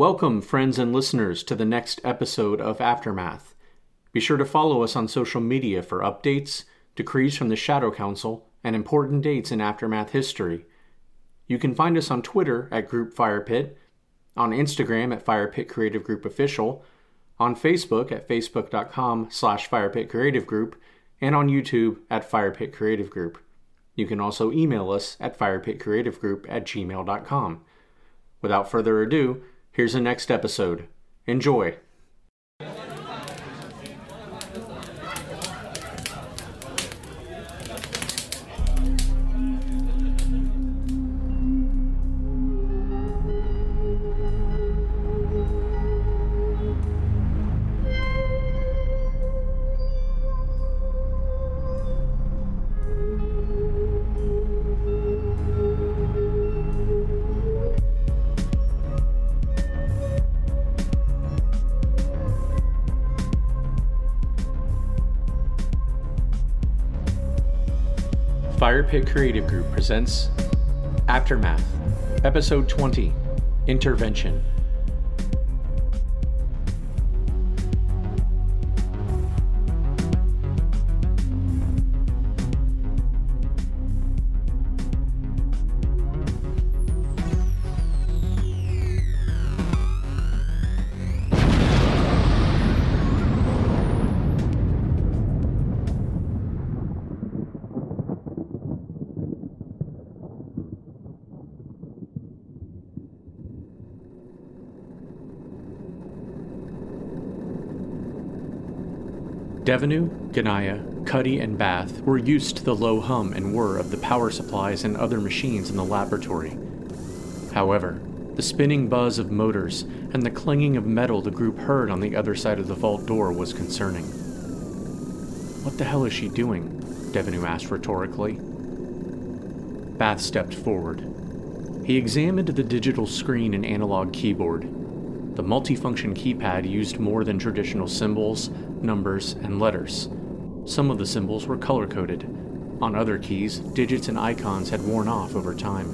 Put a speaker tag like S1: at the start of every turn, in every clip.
S1: Welcome, friends and listeners, to the next episode of Aftermath. Be sure to follow us on social media for updates, decrees from the Shadow Council, and important dates in Aftermath history. You can find us on Twitter at Group Firepit, on Instagram at Firepit Creative Group Official, on Facebook at facebook.com slash Firepit Creative Group, and on YouTube at Firepit Creative Group. You can also email us at firepitcreativegroup at gmail.com. Without further ado, here's the next episode. Enjoy! Fire Pit Creative Group presents Aftermath, Episode 20 Intervention. Devenu, Ganaya, Cuddy, and Bath were used to the low hum and whir of the power supplies and other machines in the laboratory. However, the spinning buzz of motors and the clanging of metal the group heard on the other side of the vault door was concerning. What the hell is she doing? Devenu asked rhetorically. Bath stepped forward. He examined the digital screen and analog keyboard. The multifunction keypad used more than traditional symbols, numbers, and letters. Some of the symbols were color coded. On other keys, digits and icons had worn off over time.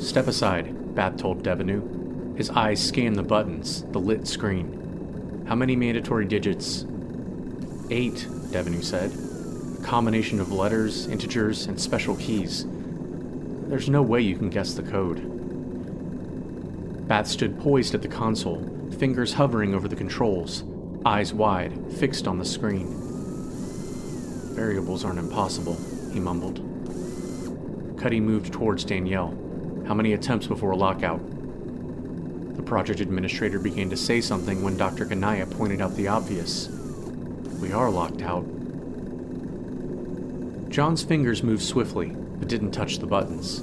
S1: Step aside, Bath told Devenu. His eyes scanned the buttons, the lit screen. How many mandatory digits? Eight, Devenu said. A combination of letters, integers, and special keys. There's no way you can guess the code. Bath stood poised at the console, fingers hovering over the controls, eyes wide, fixed on the screen. Variables aren't impossible, he mumbled. Cuddy moved towards Danielle. How many attempts before a lockout? The project administrator began to say something when Dr. Ganaya pointed out the obvious. We are locked out. John's fingers moved swiftly, but didn't touch the buttons.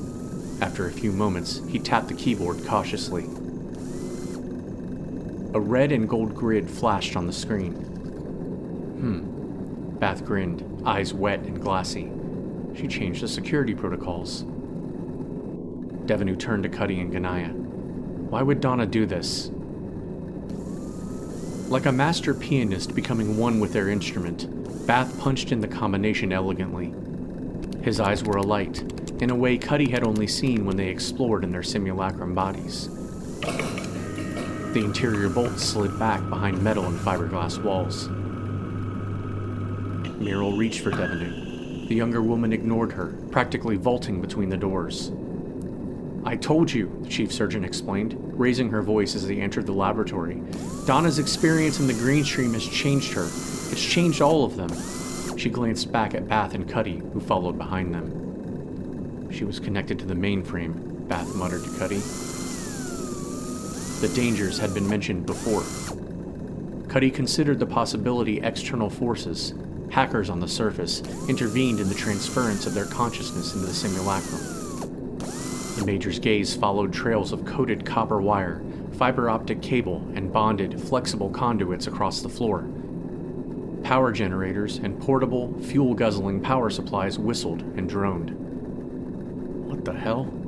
S1: After a few moments, he tapped the keyboard cautiously. A red and gold grid flashed on the screen. Hmm. Bath grinned, eyes wet and glassy. She changed the security protocols. Devenu turned to Cuddy and Ganaya. Why would Donna do this? Like a master pianist becoming one with their instrument, Bath punched in the combination elegantly. His eyes were alight, in a way Cuddy had only seen when they explored in their simulacrum bodies. The interior bolts slid back behind metal and fiberglass walls. Meryl reached for Devenu. The younger woman ignored her, practically vaulting between the doors. I told you, the chief surgeon explained, raising her voice as they entered the laboratory. Donna's experience in the green stream has changed her. It's changed all of them. She glanced back at Bath and Cuddy, who followed behind them. She was connected to the mainframe, Bath muttered to Cuddy. The dangers had been mentioned before. Cuddy considered the possibility external forces, hackers on the surface, intervened in the transference of their consciousness into the simulacrum. The Major's gaze followed trails of coated copper wire, fiber optic cable, and bonded, flexible conduits across the floor. Power generators and portable, fuel guzzling power supplies whistled and droned. What the hell?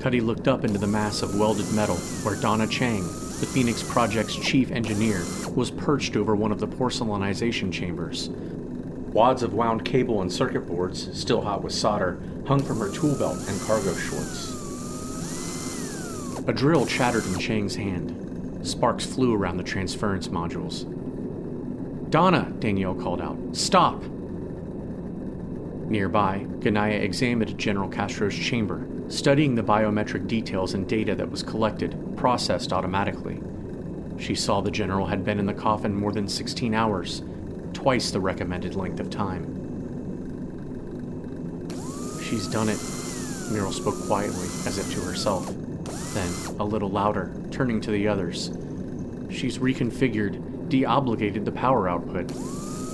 S1: Cuddy looked up into the mass of welded metal where Donna Chang, the Phoenix Project's chief engineer, was perched over one of the porcelainization chambers. Wads of wound cable and circuit boards, still hot with solder, hung from her tool belt and cargo shorts. A drill chattered in Chang's hand. Sparks flew around the transference modules. Donna, Danielle called out. Stop! Nearby, Ganaya examined General Castro's chamber, studying the biometric details and data that was collected, processed automatically. She saw the general had been in the coffin more than 16 hours, twice the recommended length of time. She's done it, Meryl spoke quietly, as if to herself. Then, a little louder, turning to the others. She's reconfigured, deobligated the power output,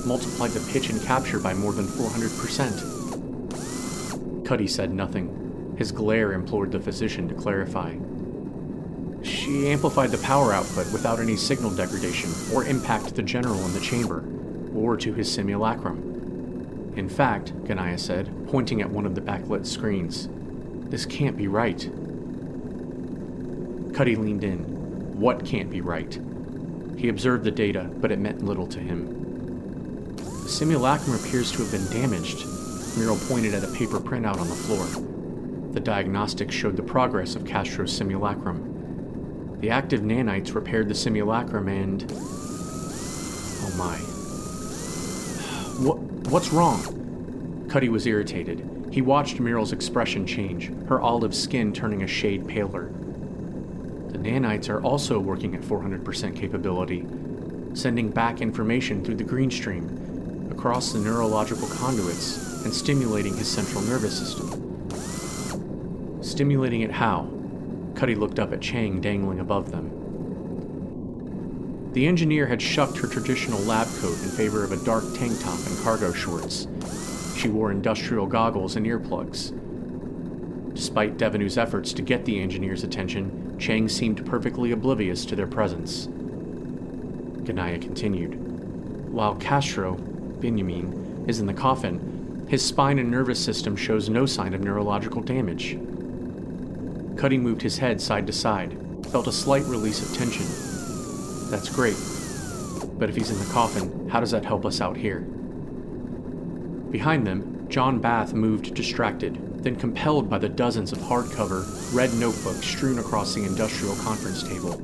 S1: multiplied the pitch and capture by more than 400%. Cuddy said nothing. His glare implored the physician to clarify. She amplified the power output without any signal degradation or impact to the general in the chamber, or to his simulacrum. In fact, Ganaya said, pointing at one of the backlit screens, this can't be right. Cuddy leaned in. What can't be right? He observed the data, but it meant little to him. Simulacrum appears to have been damaged. Meryl pointed at a paper printout on the floor. The diagnostics showed the progress of Castro's simulacrum. The active nanites repaired the simulacrum and. Oh my. What, what's wrong? Cuddy was irritated. He watched Meryl's expression change, her olive skin turning a shade paler. The nanites are also working at 400% capability, sending back information through the green stream, across the neurological conduits, and stimulating his central nervous system. Stimulating it how? Cuddy looked up at Chang dangling above them. The engineer had shucked her traditional lab coat in favor of a dark tank top and cargo shorts. She wore industrial goggles and earplugs. Despite Devenu's efforts to get the engineer's attention, Chang seemed perfectly oblivious to their presence. Ganaya continued. While Castro, Benjamin, is in the coffin, his spine and nervous system shows no sign of neurological damage. Cuddy moved his head side to side, felt a slight release of tension. That's great. But if he's in the coffin, how does that help us out here? Behind them, John Bath moved distracted, then compelled by the dozens of hardcover, red notebooks strewn across the industrial conference table.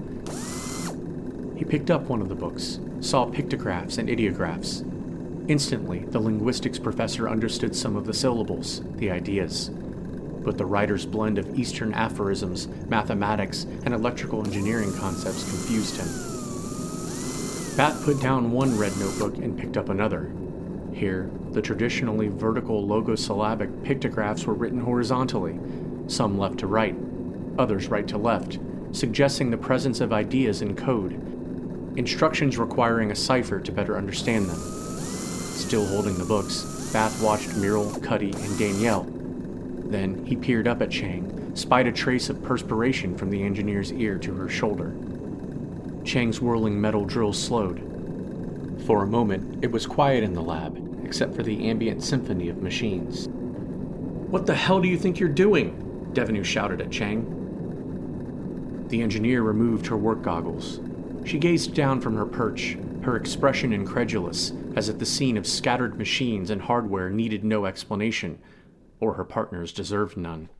S1: He picked up one of the books, saw pictographs and ideographs. Instantly, the linguistics professor understood some of the syllables, the ideas. But the writer's blend of Eastern aphorisms, mathematics, and electrical engineering concepts confused him. Bath put down one red notebook and picked up another, here, the traditionally vertical logosyllabic pictographs were written horizontally, some left to right, others right to left, suggesting the presence of ideas in code, instructions requiring a cipher to better understand them. Still holding the books, Bath watched Meryl, Cuddy, and Danielle. Then he peered up at Chang, spied a trace of perspiration from the engineer's ear to her shoulder. Chang's whirling metal drill slowed. For a moment, it was quiet in the lab, except for the ambient symphony of machines. What the hell do you think you're doing? Devenu shouted at Chang. The engineer removed her work goggles. She gazed down from her perch, her expression incredulous, as if the scene of scattered machines and hardware needed no explanation, or her partners deserved none.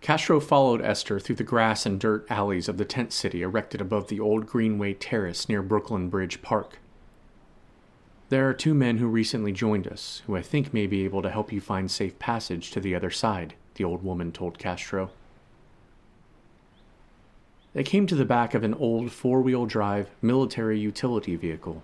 S1: Castro followed Esther through the grass and dirt alleys of the tent city erected above the old Greenway Terrace near Brooklyn Bridge Park. There are two men who recently joined us, who I think may be able to help you find safe passage to the other side, the old woman told Castro. They came to the back of an old four wheel drive military utility vehicle.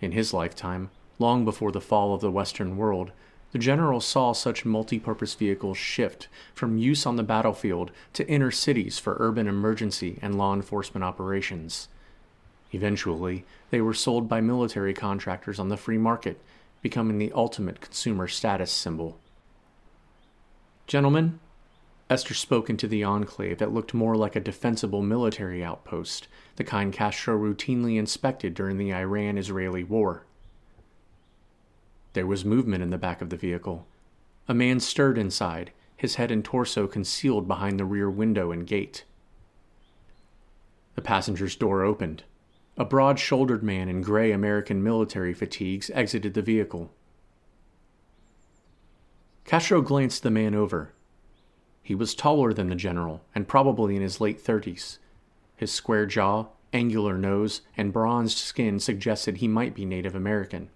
S1: In his lifetime, long before the fall of the Western world, the general saw such multi-purpose vehicles shift from use on the battlefield to inner cities for urban emergency and law enforcement operations. Eventually, they were sold by military contractors on the free market, becoming the ultimate consumer status symbol. Gentlemen, Esther spoke into the enclave that looked more like a defensible military outpost, the kind Castro routinely inspected during the Iran Israeli war. There was movement in the back of the vehicle. A man stirred inside, his head and torso concealed behind the rear window and gate. The passenger's door opened. A broad shouldered man in gray American military fatigues exited the vehicle. Castro glanced the man over. He was taller than the general and probably in his late thirties. His square jaw, angular nose, and bronzed skin suggested he might be Native American.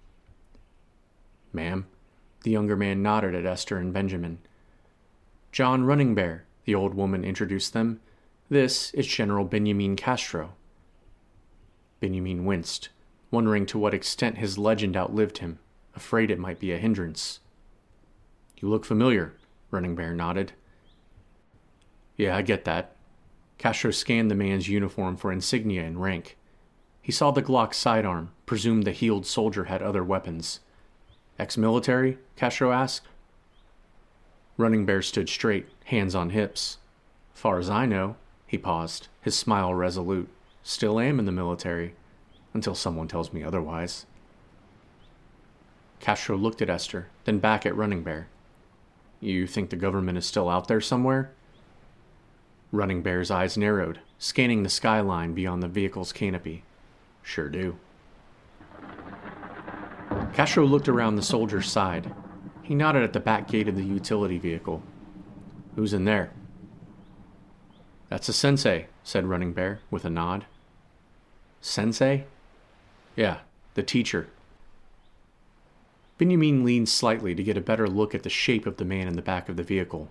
S1: Ma'am, the younger man nodded at Esther and Benjamin. John Running Bear, the old woman introduced them. This is General Benjamin Castro. Benjamin winced, wondering to what extent his legend outlived him, afraid it might be a hindrance. You look familiar, Running Bear nodded. Yeah, I get that. Castro scanned the man's uniform for insignia and rank. He saw the Glock sidearm, presumed the healed soldier had other weapons. Ex military? Castro asked. Running Bear stood straight, hands on hips. Far as I know, he paused, his smile resolute. Still am in the military, until someone tells me otherwise. Castro looked at Esther, then back at Running Bear. You think the government is still out there somewhere? Running Bear's eyes narrowed, scanning the skyline beyond the vehicle's canopy. Sure do. Castro looked around the soldier's side. He nodded at the back gate of the utility vehicle. Who's in there? That's a sensei, said Running Bear with a nod. Sensei? Yeah, the teacher. Benjamin leaned slightly to get a better look at the shape of the man in the back of the vehicle.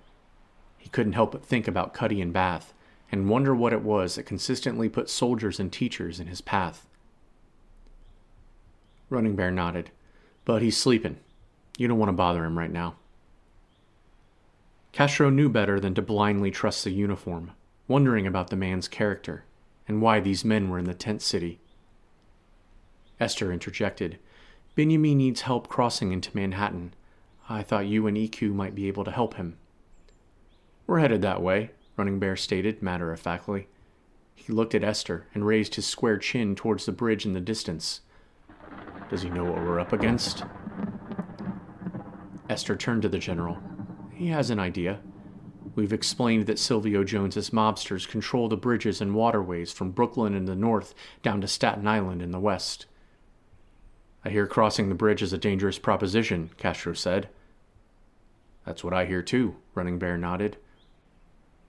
S1: He couldn't help but think about Cuddy and Bath, and wonder what it was that consistently put soldiers and teachers in his path. Running Bear nodded. But he's sleeping. You don't want to bother him right now. Castro knew better than to blindly trust the uniform, wondering about the man's character and why these men were in the tent city. Esther interjected. Benjamin needs help crossing into Manhattan. I thought you and EQ might be able to help him. We're headed that way, Running Bear stated matter of factly. He looked at Esther and raised his square chin towards the bridge in the distance. Does he know what we're up against? Esther turned to the general. He has an idea. We've explained that Silvio Jones's mobsters control the bridges and waterways from Brooklyn in the north down to Staten Island in the west. I hear crossing the bridge is a dangerous proposition, Castro said. That's what I hear too, Running Bear nodded.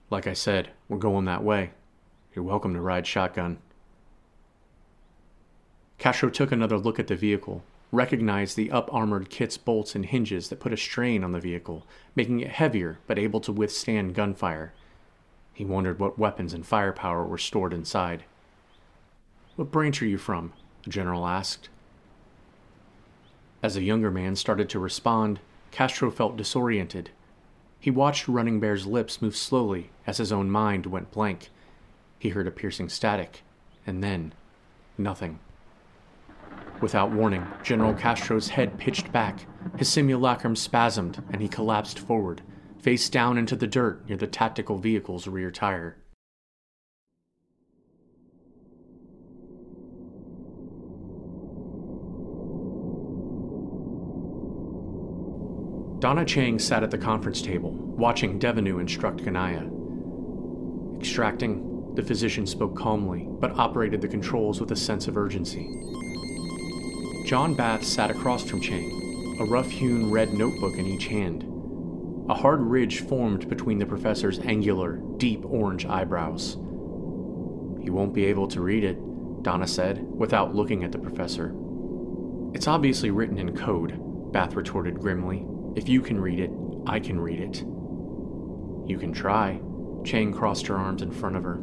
S1: Like I said, we're going that way. You're welcome to ride shotgun. Castro took another look at the vehicle, recognized the up armored kit's bolts and hinges that put a strain on the vehicle, making it heavier but able to withstand gunfire. He wondered what weapons and firepower were stored inside. What branch are you from? the general asked. As the younger man started to respond, Castro felt disoriented. He watched Running Bear's lips move slowly as his own mind went blank. He heard a piercing static, and then nothing. Without warning, General Castro's head pitched back, his simulacrum spasmed, and he collapsed forward, face down into the dirt near the tactical vehicle's rear tire. Donna Chang sat at the conference table, watching Devenu instruct Ganaya. Extracting, the physician spoke calmly, but operated the controls with a sense of urgency. John Bath sat across from Chang, a rough hewn red notebook in each hand. A hard ridge formed between the professor's angular, deep orange eyebrows. He won't be able to read it, Donna said, without looking at the professor. It's obviously written in code, Bath retorted grimly. If you can read it, I can read it. You can try. Chang crossed her arms in front of her.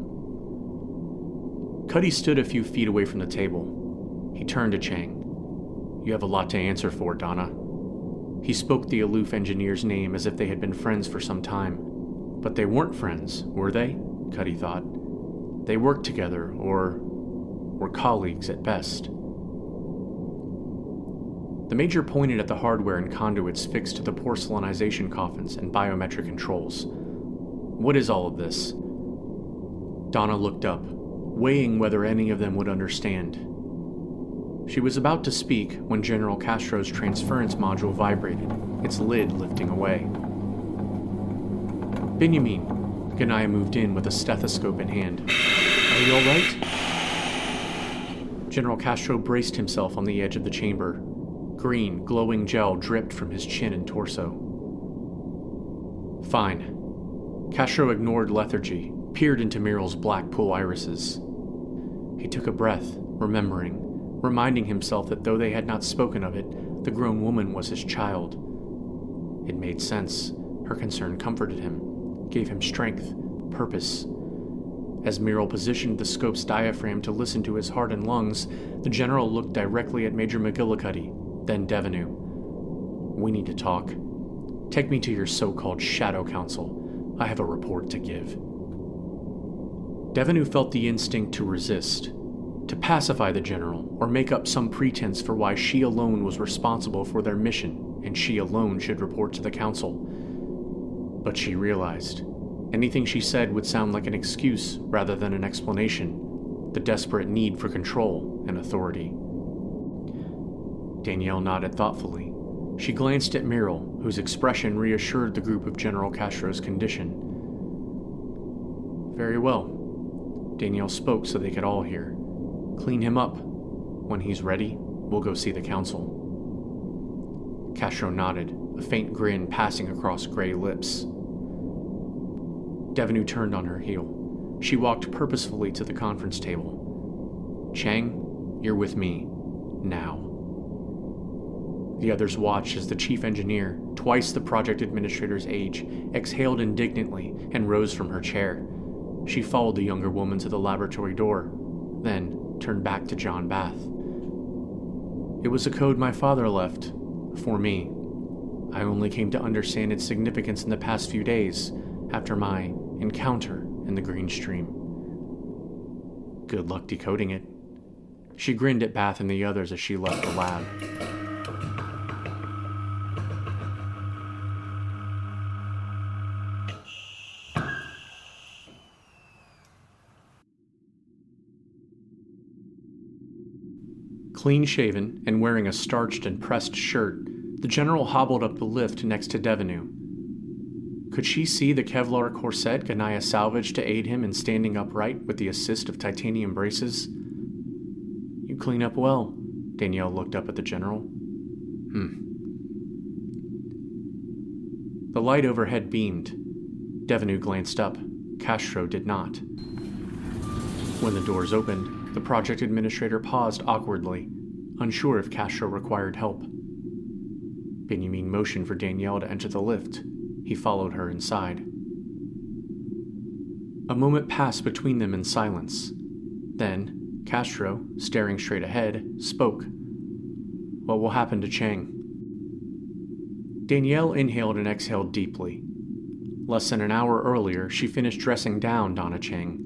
S1: Cuddy stood a few feet away from the table. He turned to Chang. You have a lot to answer for, Donna. He spoke the aloof engineer's name as if they had been friends for some time. But they weren't friends, were they? Cuddy thought. They worked together, or were colleagues at best. The major pointed at the hardware and conduits fixed to the porcelainization coffins and biometric controls. What is all of this? Donna looked up, weighing whether any of them would understand. She was about to speak when General Castro's transference module vibrated, its lid lifting away. Benjamin, Ganaya moved in with a stethoscope in hand. Are you all right? General Castro braced himself on the edge of the chamber. Green, glowing gel dripped from his chin and torso. Fine. Castro ignored lethargy, peered into Muriel's black pool irises. He took a breath, remembering, reminding himself that though they had not spoken of it, the grown woman was his child. It made sense. Her concern comforted him, gave him strength, purpose. As Muriel positioned the scope's diaphragm to listen to his heart and lungs, the general looked directly at Major McGillicuddy, then Devenu. We need to talk. Take me to your so called Shadow Council. I have a report to give. Devenu felt the instinct to resist, to pacify the general or make up some pretense for why she alone was responsible for their mission and she alone should report to the council. But she realized anything she said would sound like an excuse rather than an explanation, the desperate need for control and authority. Danielle nodded thoughtfully. She glanced at Muriel, whose expression reassured the group of General Castro's condition. Very well. Danielle spoke so they could all hear. Clean him up. When he's ready, we'll go see the council. Castro nodded, a faint grin passing across gray lips. Devenu turned on her heel. She walked purposefully to the conference table. Chang, you're with me. Now. The others watched as the chief engineer, twice the project administrator's age, exhaled indignantly and rose from her chair. She followed the younger woman to the laboratory door, then turned back to John Bath. It was a code my father left, for me. I only came to understand its significance in the past few days, after my encounter in the Green Stream. Good luck decoding it. She grinned at Bath and the others as she left the lab. Clean shaven and wearing a starched and pressed shirt, the general hobbled up the lift next to Devenu. Could she see the Kevlar corset Ganaya salvaged to aid him in standing upright with the assist of titanium braces? You clean up well. Danielle looked up at the general. Hmm. The light overhead beamed. Devenu glanced up. Castro did not. When the doors opened, the project administrator paused awkwardly, unsure if Castro required help. Benjamin motioned for Danielle to enter the lift. He followed her inside. A moment passed between them in silence. Then, Castro, staring straight ahead, spoke. What will happen to Chang? Danielle inhaled and exhaled deeply. Less than an hour earlier, she finished dressing down Donna Chang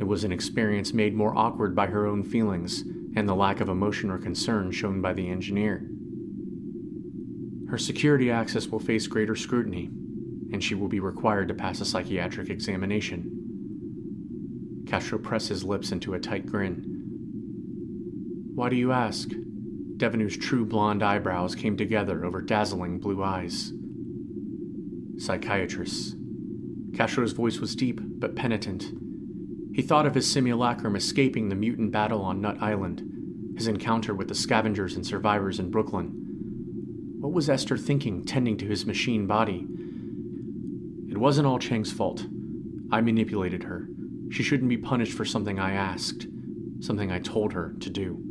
S1: it was an experience made more awkward by her own feelings and the lack of emotion or concern shown by the engineer. Her security access will face greater scrutiny, and she will be required to pass a psychiatric examination. Castro pressed his lips into a tight grin. Why do you ask? Devenu's true blonde eyebrows came together over dazzling blue eyes. Psychiatrists. Castro's voice was deep but penitent he thought of his simulacrum escaping the mutant battle on Nut Island, his encounter with the scavengers and survivors in Brooklyn. What was Esther thinking tending to his machine body? It wasn't all Chang's fault. I manipulated her. She shouldn't be punished for something I asked, something I told her to do.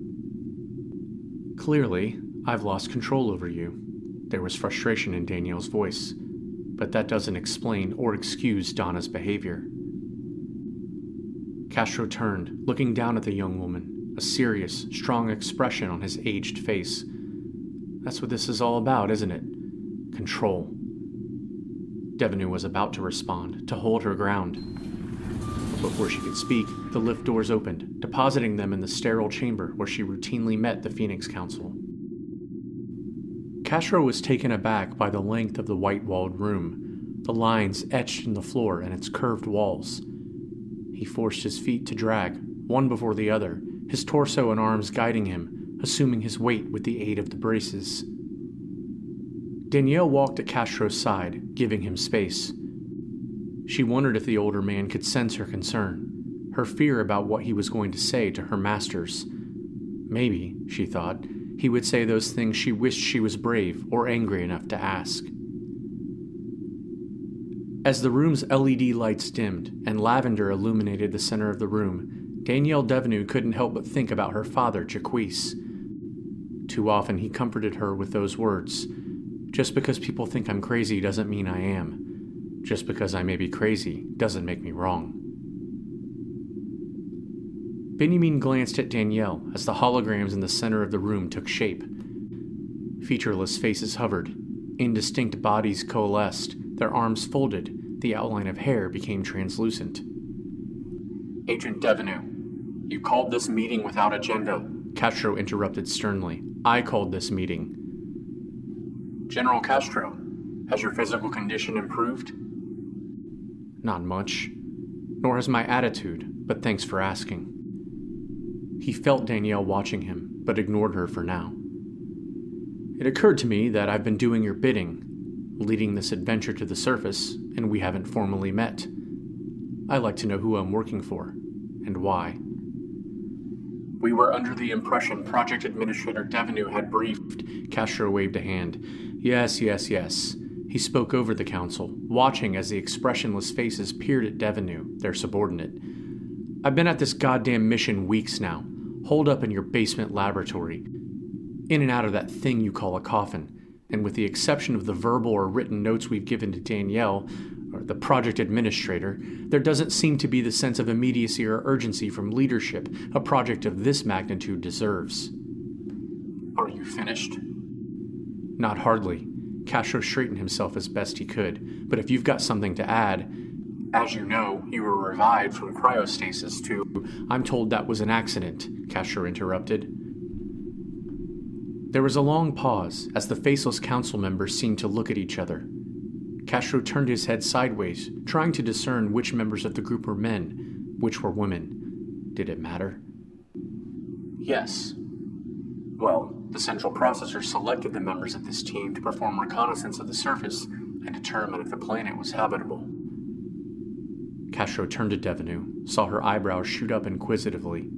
S1: Clearly, I've lost control over you. There was frustration in Danielle's voice, but that doesn't explain or excuse Donna's behavior. Castro turned, looking down at the young woman, a serious, strong expression on his aged face. That's what this is all about, isn't it? Control. Devenu was about to respond, to hold her ground. But before she could speak, the lift doors opened, depositing them in the sterile chamber where she routinely met the Phoenix Council. Castro was taken aback by the length of the white walled room, the lines etched in the floor and its curved walls. He forced his feet to drag, one before the other, his torso and arms guiding him, assuming his weight with the aid of the braces. Danielle walked at Castro's side, giving him space. She wondered if the older man could sense her concern, her fear about what he was going to say to her masters. Maybe, she thought, he would say those things she wished she was brave or angry enough to ask. As the room's LED lights dimmed and lavender illuminated the center of the room, Danielle Devenu couldn't help but think about her father, Jaquise. Too often he comforted her with those words Just because people think I'm crazy doesn't mean I am. Just because I may be crazy doesn't make me wrong. Benjamin glanced at Danielle as the holograms in the center of the room took shape. Featureless faces hovered, indistinct bodies coalesced, their arms folded, the outline of hair became translucent.
S2: Agent Devenu, you called this meeting without agenda,
S1: Castro interrupted sternly. I called this meeting.
S2: General Castro, has your physical condition improved?
S1: Not much. Nor has my attitude, but thanks for asking. He felt Danielle watching him, but ignored her for now. It occurred to me that I've been doing your bidding, leading this adventure to the surface, and we haven't formally met. I like to know who I'm working for, and why.
S2: We were under the impression Project Administrator Devenu had briefed.
S1: Castro waved a hand. Yes, yes, yes. He spoke over the council, watching as the expressionless faces peered at Devenu, their subordinate. I've been at this goddamn mission weeks now, holed up in your basement laboratory, in and out of that thing you call a coffin, and with the exception of the verbal or written notes we've given to Danielle, or the project administrator, there doesn't seem to be the sense of immediacy or urgency from leadership a project of this magnitude deserves.
S2: Are you finished?
S1: Not hardly. Castro straightened himself as best he could, but if you've got something to add,
S2: as you know, you were revived from cryostasis to.
S1: I'm told that was an accident, Castro interrupted. There was a long pause as the faceless council members seemed to look at each other. Castro turned his head sideways, trying to discern which members of the group were men, which were women. Did it matter?
S2: Yes. Well, the central processor selected the members of this team to perform reconnaissance of the surface and determine if the planet was habitable.
S1: Castro turned to Devenu, saw her eyebrows shoot up inquisitively.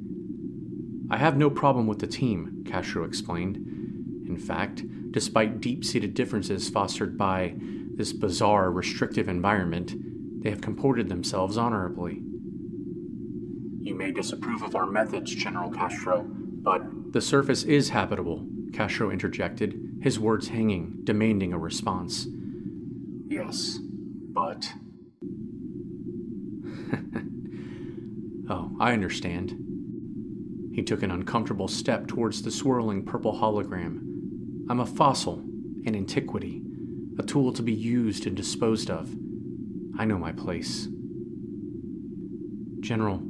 S1: I have no problem with the team, Castro explained. In fact, despite deep seated differences fostered by this bizarre, restrictive environment, they have comported themselves honorably.
S2: You may disapprove of our methods, General Castro, but.
S1: The surface is habitable, Castro interjected, his words hanging, demanding a response.
S2: Yes, but.
S1: oh, I understand. He took an uncomfortable step towards the swirling purple hologram. I'm a fossil, an antiquity, a tool to be used and disposed of. I know my place. General,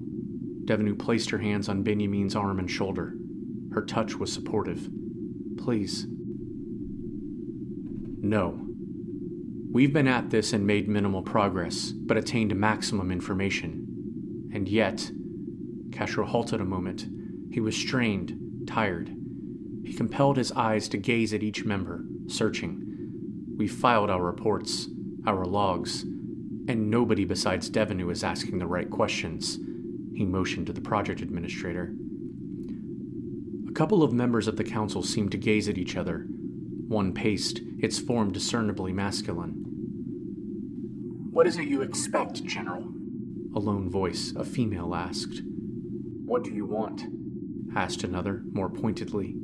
S1: Devenu placed her hands on Benjamin's arm and shoulder. Her touch was supportive. Please. No. We've been at this and made minimal progress, but attained maximum information. And yet, Castro halted a moment. He was strained, tired. He compelled his eyes to gaze at each member, searching. We filed our reports, our logs, and nobody besides Devenu is asking the right questions. He motioned to the project administrator. A couple of members of the council seemed to gaze at each other. One paced, its form discernibly masculine.
S2: What is it you expect, General?
S1: A lone voice, a female, asked.
S2: What do you want?
S1: asked another, more pointedly.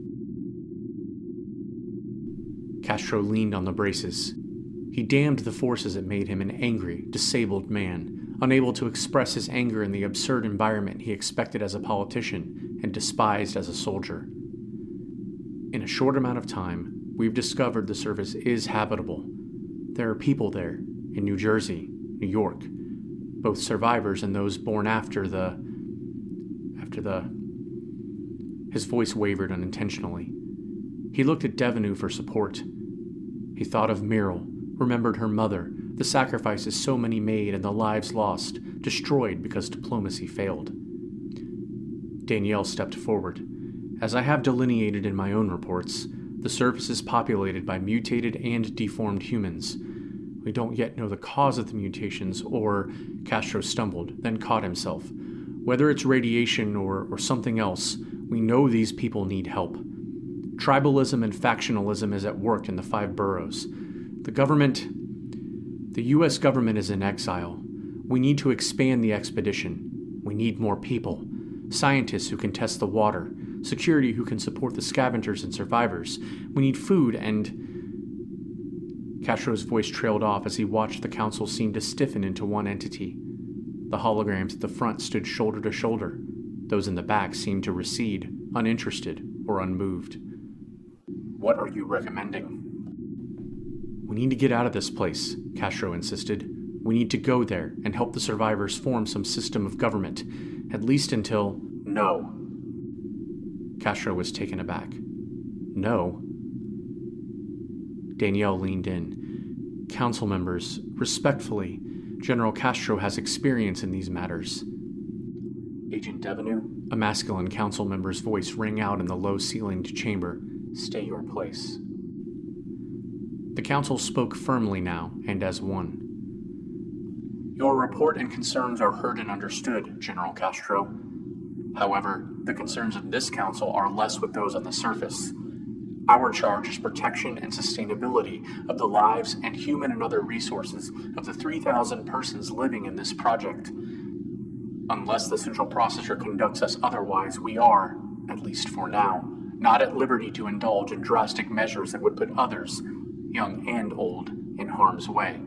S1: Castro leaned on the braces. He damned the forces that made him an angry, disabled man, unable to express his anger in the absurd environment he expected as a politician and despised as a soldier. In a short amount of time, we've discovered the surface is habitable. There are people there, in New Jersey, New York, both survivors and those born after the. after the. His voice wavered unintentionally. He looked at Devenu for support. He thought of Meryl, remembered her mother, the sacrifices so many made and the lives lost, destroyed because diplomacy failed. Danielle stepped forward. As I have delineated in my own reports, the surface is populated by mutated and deformed humans. We don't yet know the cause of the mutations, or Castro stumbled, then caught himself. Whether it's radiation or, or something else, We know these people need help. Tribalism and factionalism is at work in the five boroughs. The government. The U.S. government is in exile. We need to expand the expedition. We need more people scientists who can test the water, security who can support the scavengers and survivors. We need food and. Castro's voice trailed off as he watched the council seem to stiffen into one entity. The holograms at the front stood shoulder to shoulder. Those in the back seemed to recede, uninterested or unmoved.
S2: What are you recommending?
S1: We need to get out of this place, Castro insisted. We need to go there and help the survivors form some system of government, at least until.
S2: No.
S1: Castro was taken aback. No. Danielle leaned in. Council members, respectfully, General Castro has experience in these matters.
S2: Agent Devenu?
S1: A masculine council member's voice rang out in the low ceilinged chamber.
S2: Stay your place.
S1: The council spoke firmly now, and as one.
S2: Your report and concerns are heard and understood, General Castro. However, the concerns of this council are less with those on the surface. Our charge is protection and sustainability of the lives and human and other resources of the 3,000 persons living in this project. Unless the central processor conducts us otherwise, we are, at least for now, not at liberty to indulge in drastic measures that would put others, young and old, in harm's way.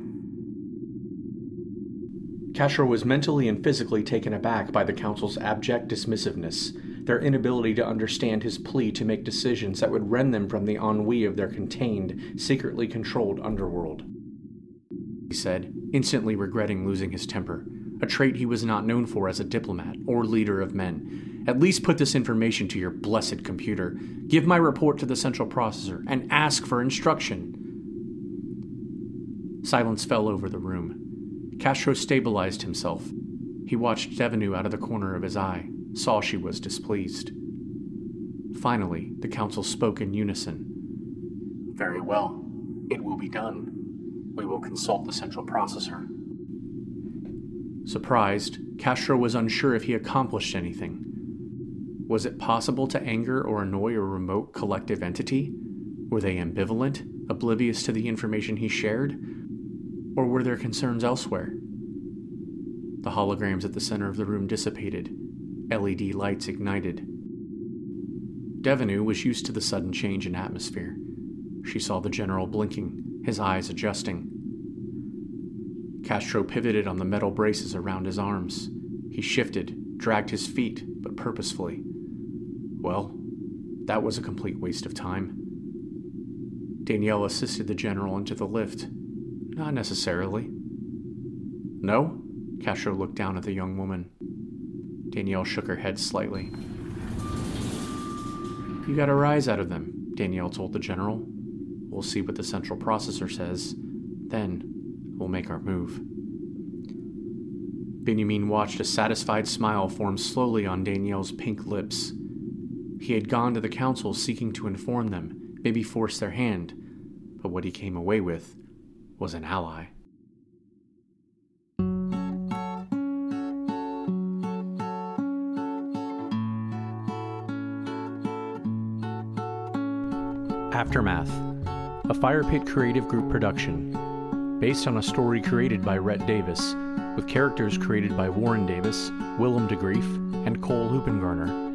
S1: Castro was mentally and physically taken aback by the Council's abject dismissiveness, their inability to understand his plea to make decisions that would rend them from the ennui of their contained, secretly controlled underworld. He said, instantly regretting losing his temper, a trait he was not known for as a diplomat or leader of men. At least put this information to your blessed computer. Give my report to the central processor and ask for instruction. Silence fell over the room. Castro stabilized himself. He watched Devenu out of the corner of his eye, saw she was displeased. Finally, the council spoke in unison.
S2: Very well. It will be done. We will consult the central processor.
S1: Surprised, Castro was unsure if he accomplished anything. Was it possible to anger or annoy a remote collective entity? Were they ambivalent, oblivious to the information he shared? Or were their concerns elsewhere? The holograms at the center of the room dissipated. LED lights ignited. Devenu was used to the sudden change in atmosphere. She saw the general blinking, his eyes adjusting. Castro pivoted on the metal braces around his arms. He shifted, dragged his feet, but purposefully. Well, that was a complete waste of time. Danielle assisted the general into the lift. Not necessarily. No? Castro looked down at the young woman. Danielle shook her head slightly. You got a rise out of them, Danielle told the general. We'll see what the central processor says. Then, we'll make our move. Benjamin watched a satisfied smile form slowly on Danielle's pink lips. He had gone to the council seeking to inform them, maybe force their hand, but what he came away with was an ally. Aftermath, a Fire Pit Creative Group production, based on a story created by Rhett Davis, with characters created by Warren Davis, Willem DeGrief, and Cole Hoopengarner.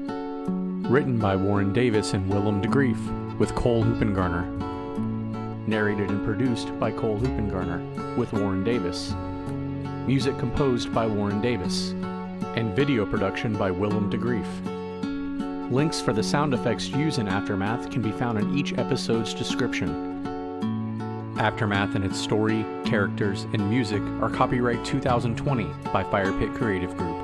S1: Written by Warren Davis and Willem de DeGrief, with Cole Hoopengarner. Narrated and produced by Cole Hoopengarner, with Warren Davis. Music composed by Warren Davis, and video production by Willem de DeGrief. Links for the sound effects used in Aftermath can be found in each episode's description. Aftermath and its story, characters, and music are copyright 2020 by Firepit Creative Group.